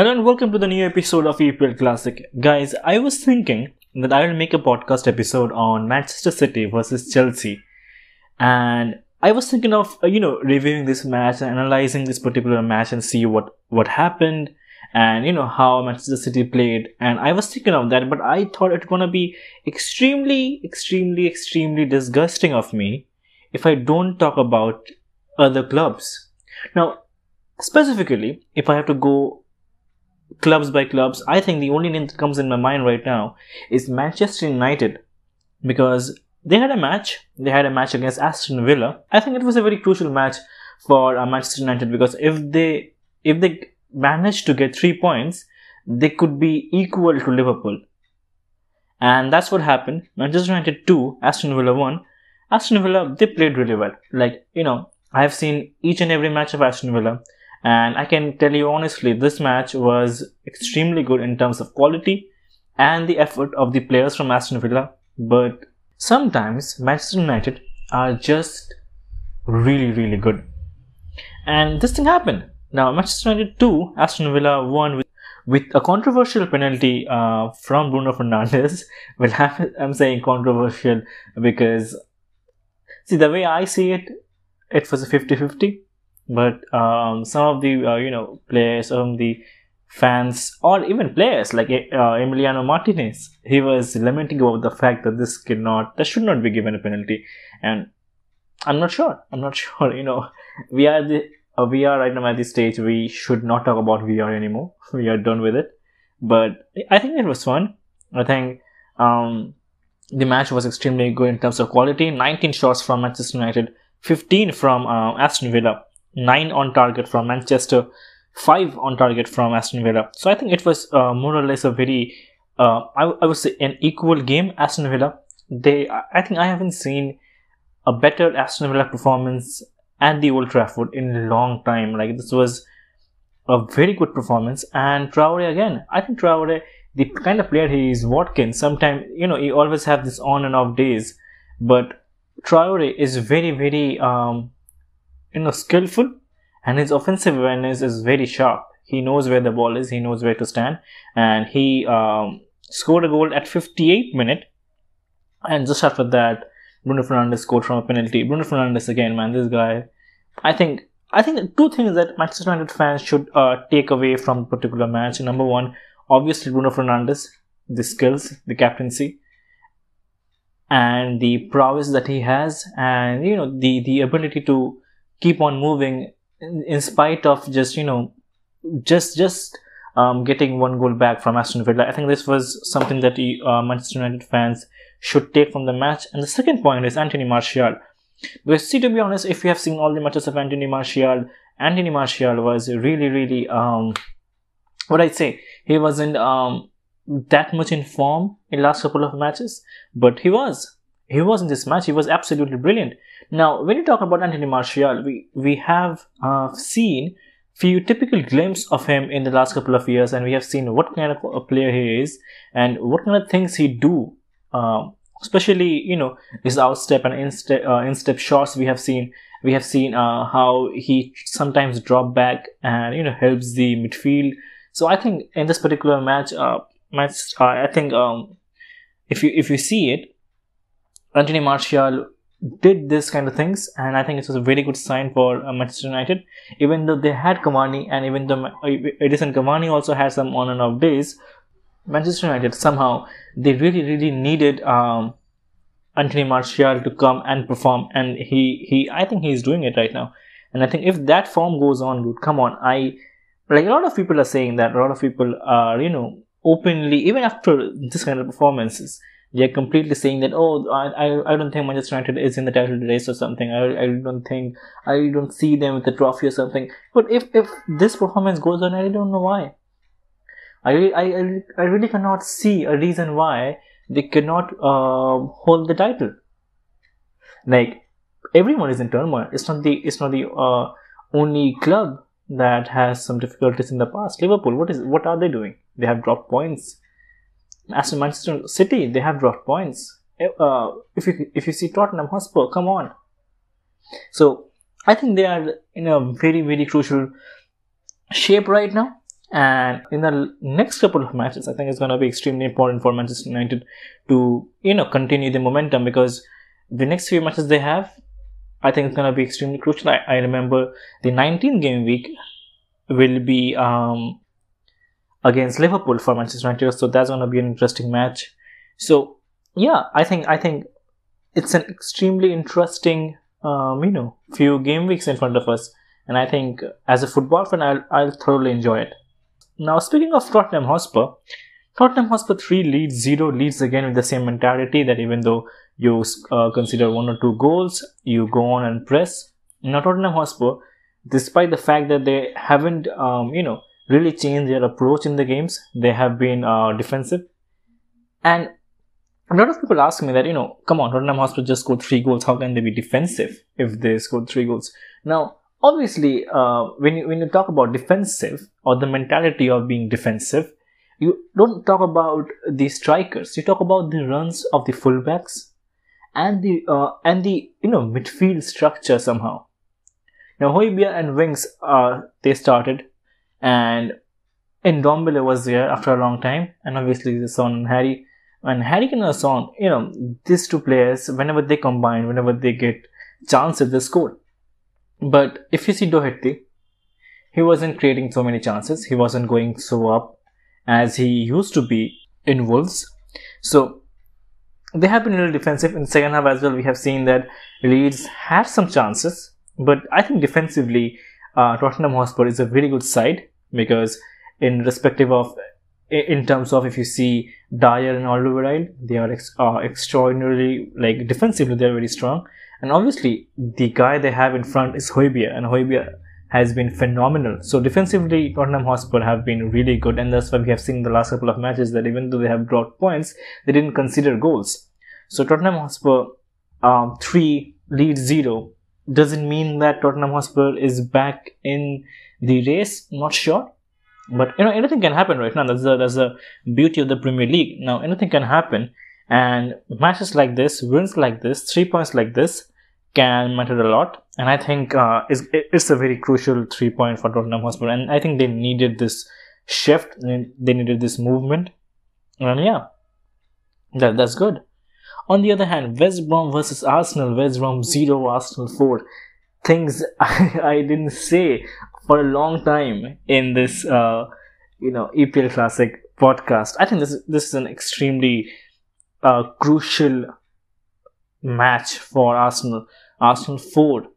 Hello and welcome to the new episode of EPL Classic. Guys, I was thinking that I will make a podcast episode on Manchester City versus Chelsea. And I was thinking of, uh, you know, reviewing this match and analyzing this particular match and see what, what happened and, you know, how Manchester City played. And I was thinking of that, but I thought it's gonna be extremely, extremely, extremely disgusting of me if I don't talk about other clubs. Now, specifically, if I have to go clubs by clubs, I think the only name that comes in my mind right now is Manchester United because they had a match. They had a match against Aston Villa. I think it was a very crucial match for uh, Manchester United because if they if they managed to get three points, they could be equal to Liverpool. And that's what happened. Manchester United 2, Aston Villa 1. Aston Villa, they played really well. Like, you know, I've seen each and every match of Aston Villa. And I can tell you honestly, this match was extremely good in terms of quality and the effort of the players from Aston Villa. But sometimes Manchester United are just really, really good. And this thing happened. Now, Manchester United 2, Aston Villa 1 with, with a controversial penalty uh, from Bruno Fernandes. Well, I'm saying controversial because, see, the way I see it, it was a 50 50 but um, some of the uh, you know players some of the fans or even players like uh, Emiliano Martinez he was lamenting about the fact that this cannot that should not be given a penalty. And I'm not sure. I'm not sure you know. We are the uh, we are right now at this stage we should not talk about VR anymore. We are done with it. But I think it was fun. I think um, the match was extremely good in terms of quality. 19 shots from Manchester United 15 from uh, Aston Villa 9 on target from Manchester, 5 on target from Aston Villa. So I think it was uh, more or less a very, uh, I, I would say, an equal game. Aston Villa, they, I think I haven't seen a better Aston Villa performance at the Old Trafford in a long time. Like this was a very good performance. And Traore again, I think Traore, the kind of player he is, Watkins. Sometimes you know he always have this on and off days, but Traore is very very um, you know skillful and his offensive awareness is very sharp. He knows where the ball is he knows where to stand. And he um, scored a goal at 58 minute. And just after that Bruno Fernandes scored from a penalty. Bruno Fernandes again man this guy. I think I think two things that Manchester United fans should uh, take away from particular match. Number one obviously Bruno Fernandes the skills the captaincy and the prowess that he has and you know the the ability to keep on moving in, in spite of just you know just just um, getting one goal back from Aston Villa. I think this was something that uh, Manchester United fans should take from the match. And the second point is Anthony Martial. Because see, to be honest, if you have seen all the matches of Anthony Martial, Anthony Martial was really, really um, what I'd say he wasn't um that much in form in last couple of matches, but he was he was in this match. He was absolutely brilliant. Now, when you talk about Anthony Martial, we we have uh, seen few typical glimpses of him in the last couple of years, and we have seen what kind of a player he is and what kind of things he do. Um, especially, you know, his outstep and instep uh, instep shots. We have seen we have seen uh, how he sometimes drop back and you know helps the midfield. So I think in this particular match, uh, match, uh, I think um, if you if you see it, Anthony Martial did this kind of things, and I think it was a very good sign for uh, Manchester United. Even though they had Cavani, and even though uh, Edinson Cavani also had some on and off days, Manchester United somehow they really really needed um, Anthony Martial to come and perform, and he he I think he's doing it right now. And I think if that form goes on, dude, come on, I like a lot of people are saying that a lot of people are you know openly even after this kind of performances they're completely saying that oh I, I don't think Manchester United is in the title race or something. I, I don't think I don't see them with the trophy or something. But if if this performance goes on I don't know why. I I, I really cannot see a reason why they cannot uh, hold the title. Like everyone is in turmoil. It's not the it's not the uh, only club that has some difficulties in the past. Liverpool what is what are they doing? They have dropped points as for Manchester City, they have dropped points. Uh, if you if you see Tottenham Hotspur, come on. So I think they are in a very very crucial shape right now, And in the next couple of matches, I think it's going to be extremely important for Manchester United to, you know, continue the momentum because the next few matches they have, I think it's going to be extremely crucial. I, I remember the 19 game week will be um, against Liverpool for Manchester United, so that's going to be an interesting match. So yeah, I think I think it's an extremely interesting, um, you know, few game weeks in front of us, and I think as a football fan, I'll I'll thoroughly enjoy it. Now, speaking of Tottenham Hotspur, Tottenham Hotspur 3 leads 0 leads again with the same mentality that even though you uh, consider one or two goals, you go on and press. Now, Tottenham Hotspur, despite the fact that they haven't, um, you know, really changed their approach in the games, they have been uh, defensive. And a lot of people ask me that, you know, come on, Tottenham Hotspur just scored three goals. How can they be defensive if they scored three goals? Now, obviously uh, when you when you talk about defensive or the mentality of being defensive you don't talk about the strikers you talk about the runs of the fullbacks and the uh, and the you know midfield structure somehow now Højbjerg and Winks uh, they started and Ndombele was there after a long time and obviously the Son and Harry and Harry and Son you know these two players whenever they combine whenever they get chances they score but if you see Doherty, he wasn't creating so many chances. He wasn't going so up as he used to be in Wolves. So they have been a little defensive in second half as well. We have seen that Leeds had some chances, but I think defensively, uh, Tottenham Hotspur is a very good side because in respective of in terms of if you see Dier and Alderweireld, they are ex- uh, extraordinarily like defensively they are very strong. And obviously, the guy they have in front is Højbjerg, and Højbjerg has been phenomenal. So defensively, Tottenham Hotspur have been really good, and that's why we have seen the last couple of matches that even though they have brought points, they didn't consider goals. So Tottenham Hotspur um, three lead zero doesn't mean that Tottenham Hotspur is back in the race. Not sure, but you know anything can happen right now. That's the that's the beauty of the Premier League. Now anything can happen, and matches like this, wins like this, three points like this can matter a lot. And I think uh, it's, it's a very crucial three point for Tottenham Hotspur. And I think they needed this shift, they needed this movement. And yeah, that, that's good. On the other hand, West Brom versus Arsenal, West Brom 0, Arsenal 4. Things I, I didn't say for a long time in this, uh, you know, EPL Classic podcast. I think this, this is an extremely uh, crucial match for Arsenal. Arsenal four,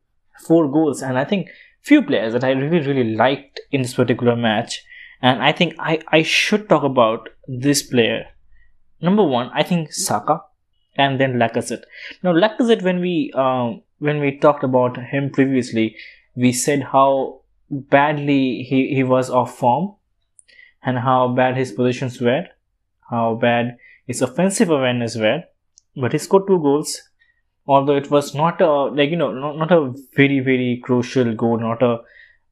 four goals, and I think few players that I really really liked in this particular match. And I think I, I should talk about this player. Number one, I think Saka, and then Lacazette. Now Lacazette, when we um, when we talked about him previously, we said how badly he, he was off form, and how bad his positions were, how bad his offensive awareness were. But he scored two goals although it was not a like you know not, not a very very crucial goal not a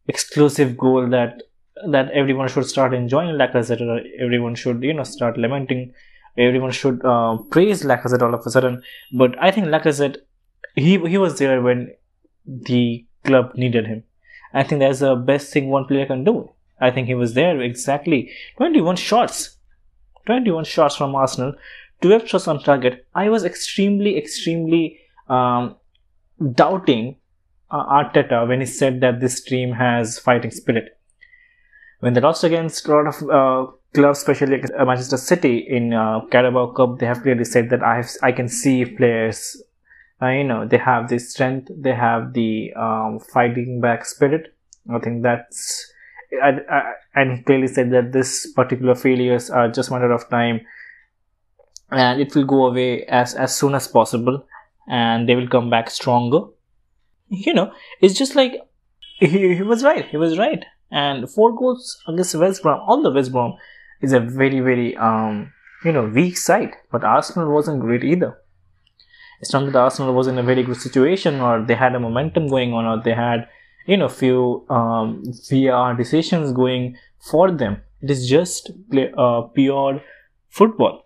exclusive goal that that everyone should start enjoying Lacazette or everyone should you know start lamenting everyone should uh, praise Lacazette all of a sudden. But I think Lacazette he he was there when the club needed him. I think that's the best thing one player can do. I think he was there exactly. 21 shots. 21 shots from Arsenal. 12 shots on target. I was extremely extremely um, doubting uh, Arteta when he said that this team has fighting spirit. When they lost against a lot of uh, clubs, especially uh, Manchester City in uh, Carabao Cup, they have clearly said that I have, I can see players, uh, you know, they have the strength, they have the um, fighting back spirit. I think that's, I, I, and he clearly said that this particular failures are just matter of time, and it will go away as as soon as possible and they will come back stronger. You know it's just like he, he was right he was right. And four goals against west brom all the west brom is a very very um you know weak side but arsenal wasn't great either it's not that arsenal was in a very good situation or they had a momentum going on or they had you know few um vr decisions going for them it is just play, uh, pure football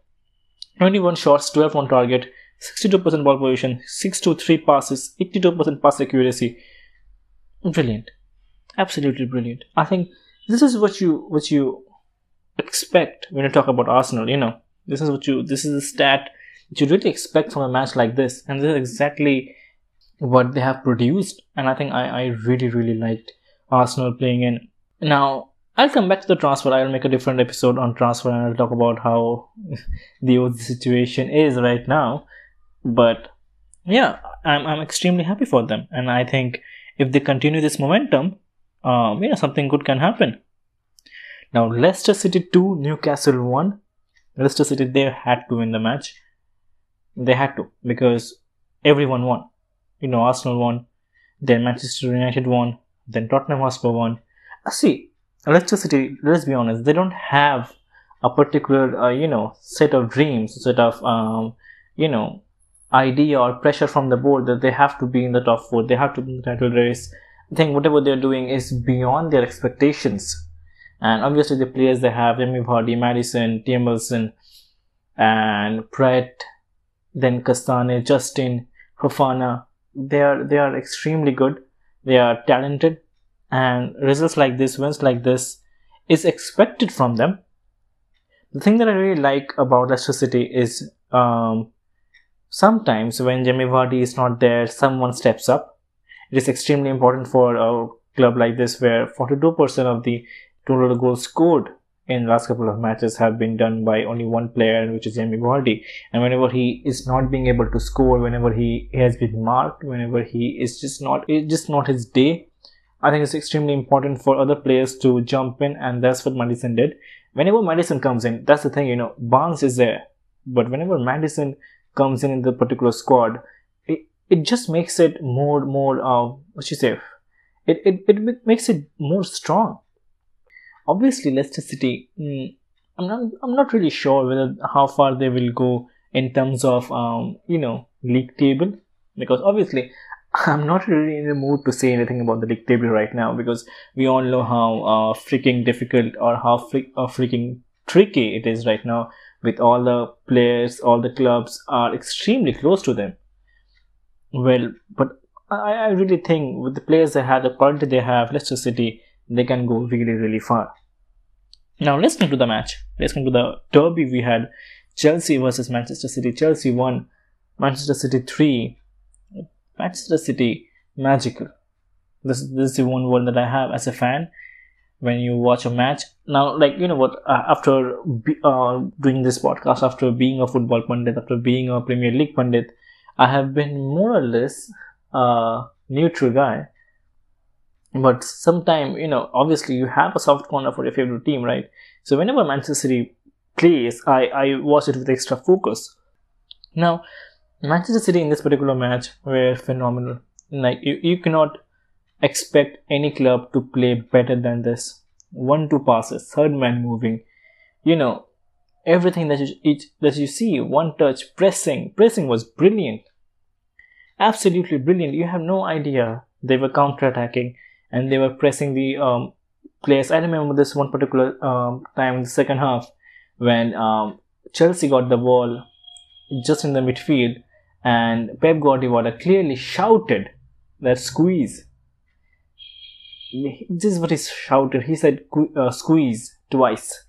21 shots 12 on target 62% ball position, 6 to 3 passes, 82% pass accuracy. Brilliant. Absolutely brilliant. I think this is what you what you expect when you talk about Arsenal. You know, this is what you this is a stat that you really expect from a match like this, and this is exactly what they have produced. And I think I I really really liked Arsenal playing in. Now I'll come back to the transfer. I'll make a different episode on transfer and I'll talk about how the situation is right now. But yeah, I'm I'm extremely happy for them, and I think if they continue this momentum, um, you know, something good can happen. Now, Leicester City 2, Newcastle 1. Leicester City, they had to win the match. They had to because everyone won. You know, Arsenal won, then Manchester United won, then Tottenham Hotspur won. Uh, see, Leicester City, let's be honest, they don't have a particular, uh, you know, set of dreams, set of, um, you know, idea or pressure from the board that they have to be in the top four, they have to be in the title race. I think whatever they're doing is beyond their expectations. And obviously, the players they have, Jamie Vardy, Maddison, Wilson, and Praet, then Castagne, Justin, Fofana, they are they are extremely good. They are talented, and results like this, wins like this, is expected from them. The thing that I really like about Leicester City is um, sometimes when Jamie Vardy is not there, someone steps up. It is extremely important for a club like this where 42% of the total goals scored in last couple of matches have been done by only one player, which is Jamie Vardy. And whenever he is not being able to score, whenever he has been marked, whenever he is just not, it's just not his day. I think it's extremely important for other players to jump in, and that's what Maddison did. Whenever Maddison comes in, that's the thing, you know, Barnes is there, but whenever Maddison comes in in the particular squad, it, it just makes it more, more, uh, what you say, it, it, it makes it more strong obviously Leicester City. Mm, I'm not. I'm not really sure whether how far they will go in terms of um, you know league table because obviously I'm not really in the mood to say anything about the league table right now because we all know how uh, freaking difficult or how uh, freaking tricky it is right now with all the players, all the clubs are extremely close to them. Well, but I, I really think with the players they have, the quality they have, Leicester City, they can go really, really far. Now let's to the match. Let's to the derby we had Chelsea versus Manchester City. Chelsea won, Manchester City 3. Manchester City, magical. This, this is the one word that I have as a fan when you watch a match. Now, like, you know what, uh, after uh, doing this podcast, after being a football pundit, after being a Premier League pundit, I have been more or less a neutral guy but sometime you know obviously you have a soft corner for your favorite team right? So whenever manchester city plays i i watch it with extra focus. Now manchester city in this particular match were phenomenal. Like you, you cannot expect any club to play better than this. One two passes third man moving. You know everything that you each, that you see one touch pressing. Pressing was brilliant. Absolutely brilliant. You have no idea. They were counter attacking and they were pressing the um, players. I remember this one particular um, time in the second half when um, Chelsea got the ball just in the midfield, and Pep Guardiola clearly shouted that squeeze. This is what he shouted. He said uh, squeeze twice,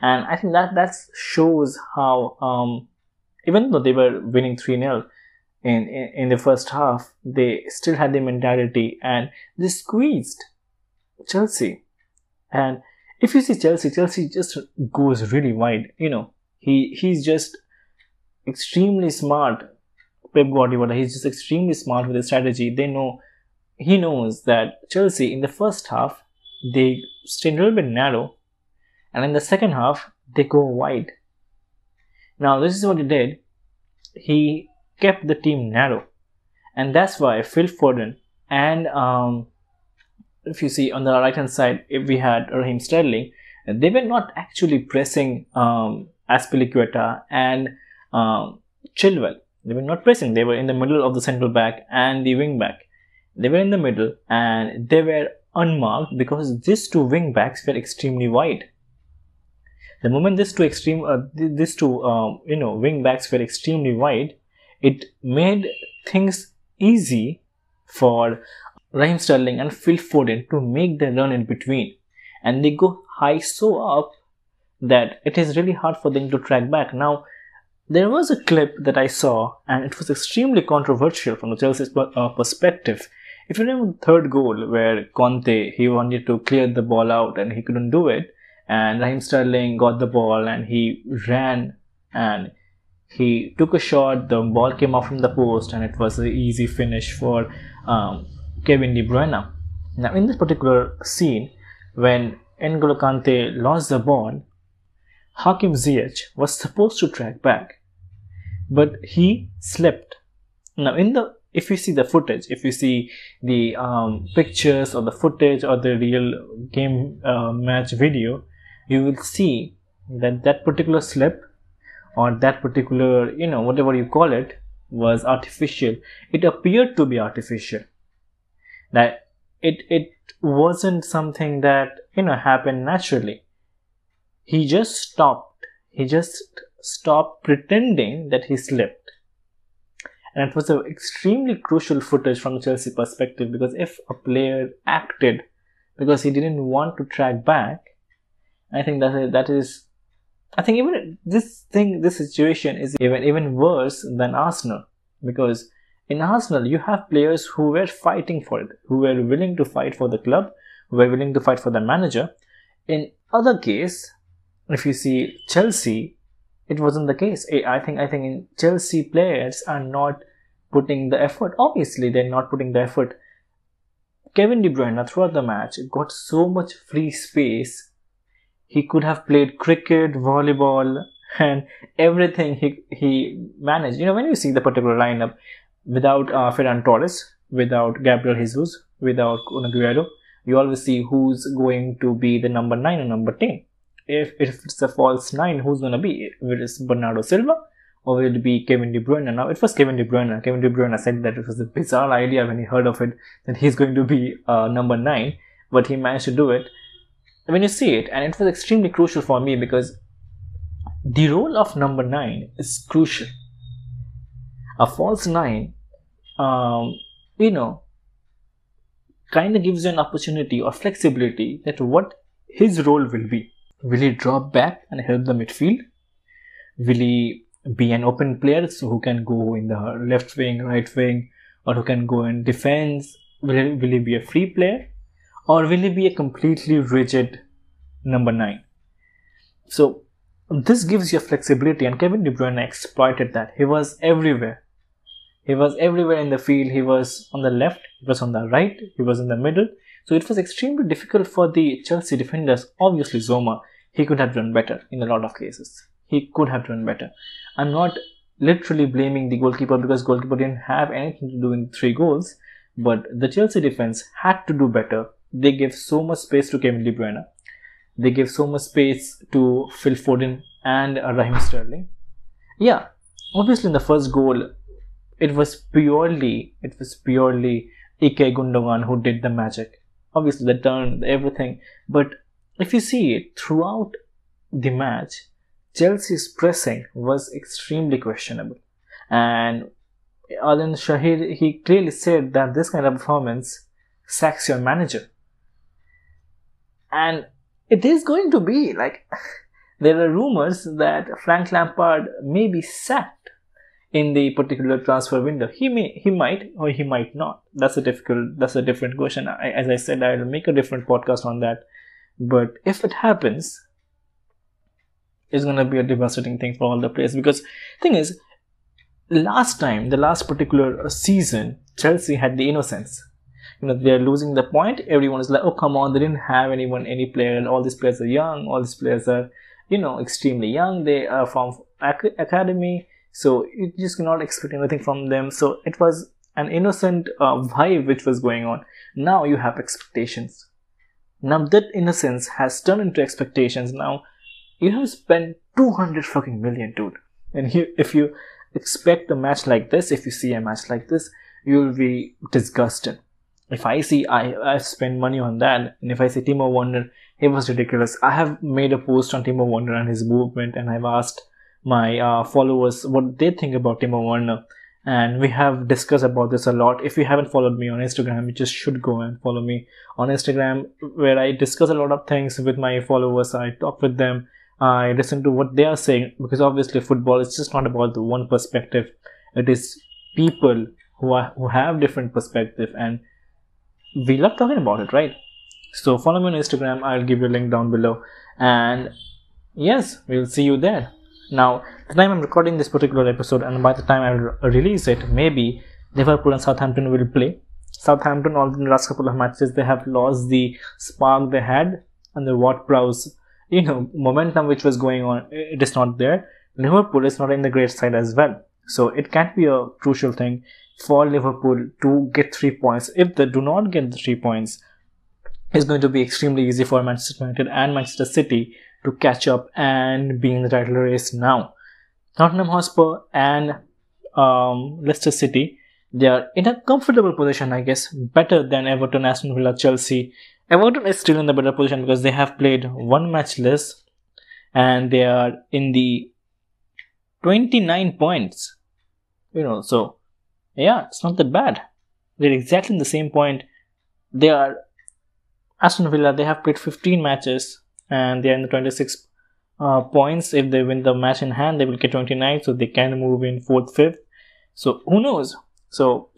and I think that that shows how um, even though they were winning three 0 in, in, in the first half, they still had the mentality and they squeezed Chelsea. And if you see Chelsea, Chelsea just goes really wide. You know, he he's just extremely smart. Pep Guardiola, he's just extremely smart with his strategy. They know he knows that Chelsea in the first half they stay a little bit narrow, and in the second half they go wide. Now this is what he did. He kept the team narrow. And that's why Phil Foden and um, if you see on the right hand side, if we had Raheem Sterling, they were not actually pressing um, Azpilicueta and um, Chilwell. They were not pressing. They were in the middle of the central back and the wing back. They were in the middle and they were unmarked because these two wing backs were extremely wide. The moment these two extreme, uh, these two, um, you know, wing backs were extremely wide, it made things easy for Raheem Sterling and Phil Foden to make the run in between. and they go high so up that it is really hard for them to track back. Now, there was a clip that I saw, and it was extremely controversial from the Chelsea's uh, perspective. If you remember the third goal, where Kante he wanted to clear the ball out and he couldn't do it, and Raheem Sterling got the ball and he ran and he took a shot. The ball came off from the post, and it was an easy finish for um, Kevin De Bruyne. Now, in this particular scene, when N'Golo Kante lost the ball, Hakim Ziyech was supposed to track back, but he slipped. Now, in the if you see the footage, if you see the um, pictures or the footage or the real game uh, match video, you will see that that particular slip or that particular, you know, whatever you call it, was artificial. It appeared to be artificial. That it it wasn't something that you know happened naturally he just stopped. He just stopped pretending that he slept. And it was an extremely crucial footage from Chelsea perspective because if a player acted because he didn't want to track back, I think that that is, I think even this thing, this situation is even even worse than Arsenal because in Arsenal you have players who were fighting for it, who were willing to fight for the club, who were willing to fight for the manager. In other case, if you see Chelsea, it wasn't the case. I think I think Chelsea players are not putting the effort. Obviously, they're not putting the effort. Kevin De Bruyne throughout the match got so much free space. He could have played cricket, volleyball, and everything he he managed. You know, when you see the particular lineup without uh, Ferran Torres, without Gabriel Jesus, without Kun Aguero, you always see who's going to be the number nine and number ten if, if it's a false nine, who's gonna be? Will it be Bernardo Silva or will it be Kevin De Bruyne? Now it was Kevin De Bruyne. Kevin De Bruyne said that it was a bizarre idea when he heard of it that he's going to be uh, number nine, but he managed to do it. When you see it, and it was extremely crucial for me because the role of number nine is crucial. A false nine, um, you know, kind of gives you an opportunity or flexibility that what his role will be Will he drop back and help the midfield? Will he be an open player so who can go in the left wing, right wing, or who can go in defense? Will he, will he be a free player? Or will it be a completely rigid number nine? So this gives you flexibility, and Kevin De Bruyne exploited that. He was everywhere. He was everywhere in the field. He was on the left, he was on the right, he was in the middle, so it was extremely difficult for the Chelsea defenders. Obviously, Zouma, he could have done better in a lot of cases. He could have done better. I'm not literally blaming the goalkeeper because goalkeeper didn't have anything to do in three goals, but the Chelsea defense had to do better. They give so much space to Kevin De Bruyne. They give so much space to Phil Foden and uh, Raheem Sterling. Yeah, obviously in the first goal, it was purely it was purely Ilkay Gundogan who did the magic obviously the turn, everything. But if you see it throughout the match, Chelsea's pressing was extremely questionable. And Alan Shearer, he clearly said that this kind of performance sacks your manager. And it is going to be like there are rumors that Frank Lampard may be sacked in the particular transfer window. He may, he might, or he might not. That's a difficult, that's a different question. I, as I said, I'll make a different podcast on that. But if it happens, it's gonna be a devastating thing for all the players because thing is, last time, the last particular season, Chelsea had the innocence. You know, they're losing the point. Everyone is like, oh, come on, they didn't have anyone, any player. All these players are young. All these players are, you know, extremely young. They are from ac- academy so you just cannot expect anything from them so it was an innocent uh, vibe which was going on now you have expectations now that innocence has turned into expectations now you have spent 200 fucking million dude and if you expect a match like this if you see a match like this you'll be disgusted if I see I I spend money on that, and if I see Timo Werner, it was ridiculous. I have made a post on Timo Werner and his movement, and I've asked my uh, followers what they think about Timo Werner. and we have discussed about this a lot if you haven't followed me on instagram you just should go and follow me on instagram where i discuss a lot of things with my followers i talk with them i listen to what they are saying because obviously football is just not about the one perspective it is people who are who have different perspective and we love talking about it right so follow me on instagram i'll give you a link down below and yes we'll see you there now, the time I'm recording this particular episode, and by the time I release it, maybe Liverpool and Southampton will play. Southampton, all in the last couple of matches, they have lost the spark they had and the Ward Prowse, you know, momentum which was going on. It is not there. Liverpool is not in the great side as well. So it can't be a crucial thing for Liverpool to get three points. If they do not get the three points, it's going to be extremely easy for Manchester United and Manchester City to catch up and be in the title race now. Tottenham Hotspur and um, Leicester City, they are in a comfortable position, I guess, better than Everton, Aston Villa, Chelsea. Everton is still in the better position because they have played one match less and they are in the 29 points. You know, so yeah, it's not that bad. They're exactly in the same point. They are Aston Villa, they have played 15 matches and they are in the 26 uh, points. If they win the match in hand, they will get 29, so they can move in fourth, fifth. So who knows? So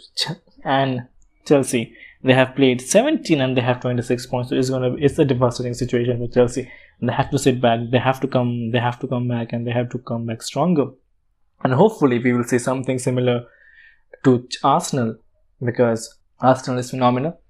and Chelsea, they have played 17 and they have 26 points. So it's gonna it's a devastating situation for Chelsea. They have to sit back. They have to come. They have to come back, and they have to come back stronger. And hopefully, we will see something similar to Arsenal because Arsenal is phenomenal.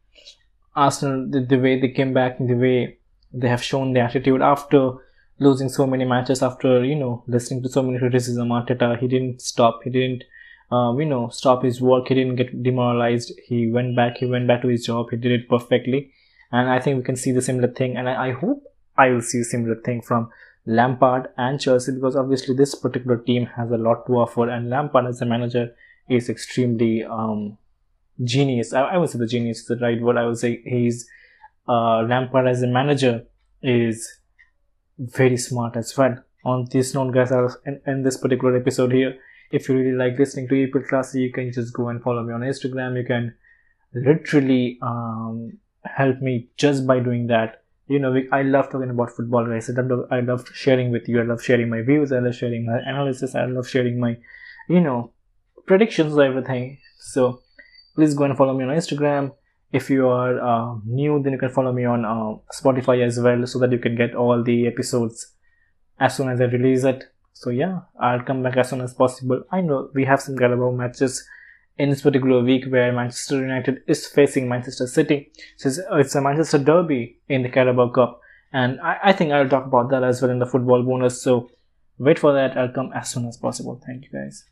Arsenal, the, the way they came back, the way they have shown the attitude after losing so many matches after you know listening to so many criticism Arteta he didn't stop he didn't um, you know stop his work he didn't get demoralized he went back he went back to his job he did it perfectly and I think we can see the similar thing and I, I hope I will see a similar thing from Lampard and Chelsea because obviously this particular team has a lot to offer and Lampard as a manager is extremely um, genius I, I would say the genius is the right word I would say he's uh, Lampard as a manager is very smart as well. On this note, guys, I'll end this particular episode here. If you really like listening to EPL Classic, you can just go and follow me on Instagram. You can literally um, help me just by doing that. You know, I love talking about football, guys. I love sharing with you. I love sharing my views. I love sharing my analysis. I love sharing my, you know, predictions of everything. So please go and follow me on Instagram. If you are uh, new then you can follow me on uh, spotify as well so that you can get all the episodes as soon as i release it. So yeah i'll come back as soon as possible. I know we have some carabao matches in this particular week where manchester united is facing manchester city. So it's, it's a manchester derby in the carabao cup and I, I think i'll talk about that as well in the football bonus. So wait for that. I'll come as soon as possible. Thank you guys